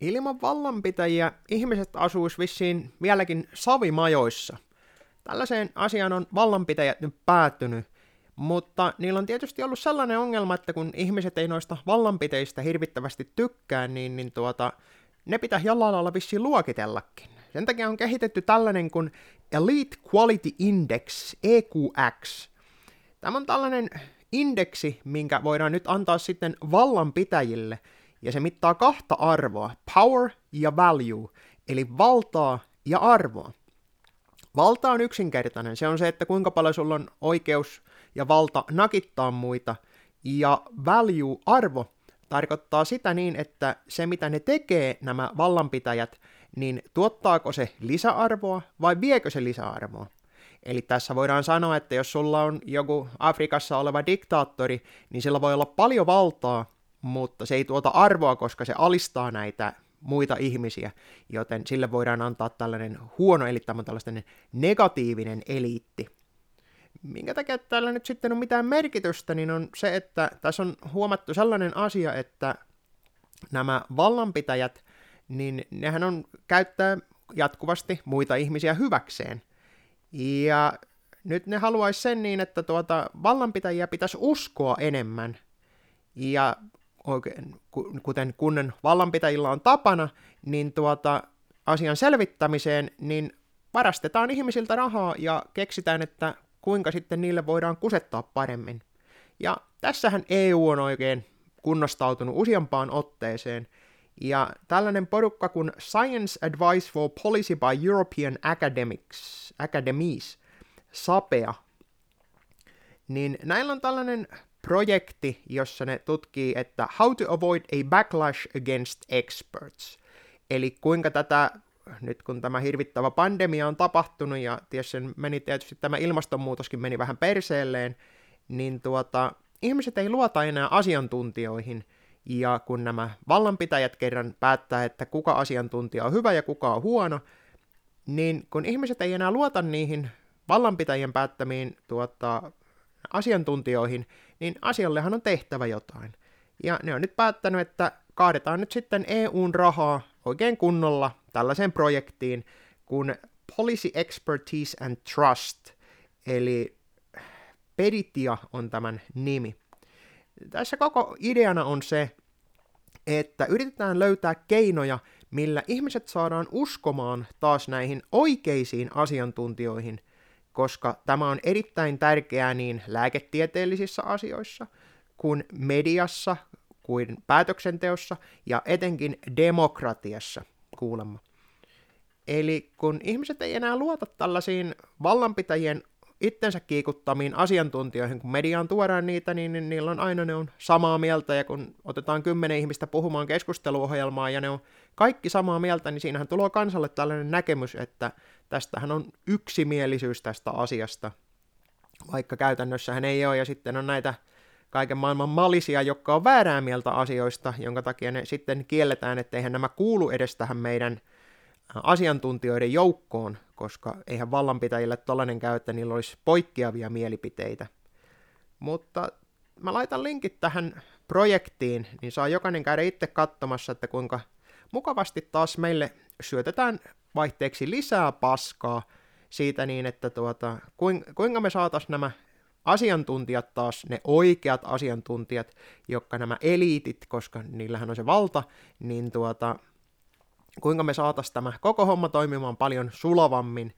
Ilman vallanpitäjiä ihmiset asuis vissiin vieläkin savimajoissa. Tällaiseen asiaan on vallanpitäjät nyt päättynyt, mutta niillä on tietysti ollut sellainen ongelma, että kun ihmiset ei noista vallanpiteistä hirvittävästi tykkää, niin, niin tuota, ne pitää jollain lailla vissiin luokitellakin. Sen takia on kehitetty tällainen kuin Elite Quality Index, EQX. Tämä on tällainen indeksi, minkä voidaan nyt antaa sitten vallanpitäjille, ja se mittaa kahta arvoa, power ja value, eli valtaa ja arvoa. Valta on yksinkertainen, se on se, että kuinka paljon sulla on oikeus ja valta nakittaa muita, ja value, arvo, tarkoittaa sitä niin, että se mitä ne tekee, nämä vallanpitäjät, niin tuottaako se lisäarvoa vai viekö se lisäarvoa? Eli tässä voidaan sanoa, että jos sulla on joku Afrikassa oleva diktaattori, niin sillä voi olla paljon valtaa, mutta se ei tuota arvoa, koska se alistaa näitä muita ihmisiä, joten sille voidaan antaa tällainen huono, eli tämä tällainen negatiivinen eliitti. Minkä takia tällä nyt sitten on mitään merkitystä, niin on se, että tässä on huomattu sellainen asia, että nämä vallanpitäjät, niin nehän on käyttää jatkuvasti muita ihmisiä hyväkseen. Ja nyt ne haluaisi sen niin, että tuota, vallanpitäjiä pitäisi uskoa enemmän. Ja oikein, kuten kunnen vallanpitäjillä on tapana, niin tuota, asian selvittämiseen, niin varastetaan ihmisiltä rahaa ja keksitään, että kuinka sitten niille voidaan kusettaa paremmin. Ja tässähän EU on oikein kunnostautunut useampaan otteeseen, ja tällainen porukka kuin Science Advice for Policy by European Academics, Academies, SAPEA, niin näillä on tällainen projekti, jossa ne tutkii, että how to avoid a backlash against experts. Eli kuinka tätä, nyt kun tämä hirvittävä pandemia on tapahtunut, ja tietysti meni tietysti tämä ilmastonmuutoskin meni vähän perseelleen, niin tuota, ihmiset ei luota enää asiantuntijoihin, ja kun nämä vallanpitäjät kerran päättää, että kuka asiantuntija on hyvä ja kuka on huono, niin kun ihmiset ei enää luota niihin vallanpitäjien päättämiin tuota, asiantuntijoihin, niin asiallehan on tehtävä jotain. Ja ne on nyt päättänyt, että kaadetaan nyt sitten EUn rahaa oikein kunnolla tällaiseen projektiin kuin Policy Expertise and Trust, eli Peditia on tämän nimi. Tässä koko ideana on se, että yritetään löytää keinoja, millä ihmiset saadaan uskomaan taas näihin oikeisiin asiantuntijoihin, koska tämä on erittäin tärkeää niin lääketieteellisissä asioissa, kuin mediassa, kuin päätöksenteossa ja etenkin demokratiassa kuulemma. Eli kun ihmiset ei enää luota tällaisiin vallanpitäjien itsensä kiikuttamiin asiantuntijoihin, kun mediaan tuodaan niitä, niin, niin niillä on aina ne on samaa mieltä, ja kun otetaan kymmenen ihmistä puhumaan keskusteluohjelmaa, ja ne on kaikki samaa mieltä, niin siinähän tulee kansalle tällainen näkemys, että tästähän on yksimielisyys tästä asiasta, vaikka käytännössä hän ei ole, ja sitten on näitä kaiken maailman malisia, jotka on väärää mieltä asioista, jonka takia ne sitten kielletään, etteihän nämä kuulu edes tähän meidän asiantuntijoiden joukkoon, koska eihän vallanpitäjille tollainen käy, että niillä olisi poikkeavia mielipiteitä. Mutta mä laitan linkit tähän projektiin, niin saa jokainen käydä itse katsomassa, että kuinka mukavasti taas meille syötetään vaihteeksi lisää paskaa siitä niin, että tuota, kuinka me saataisiin nämä asiantuntijat taas, ne oikeat asiantuntijat, jotka nämä eliitit, koska niillähän on se valta, niin tuota, kuinka me saataisiin tämä koko homma toimimaan paljon sulavammin,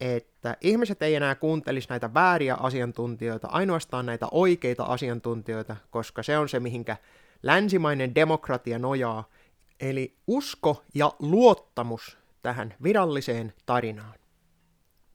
että ihmiset ei enää kuuntelisi näitä vääriä asiantuntijoita, ainoastaan näitä oikeita asiantuntijoita, koska se on se, mihinkä länsimainen demokratia nojaa, eli usko ja luottamus tähän viralliseen tarinaan.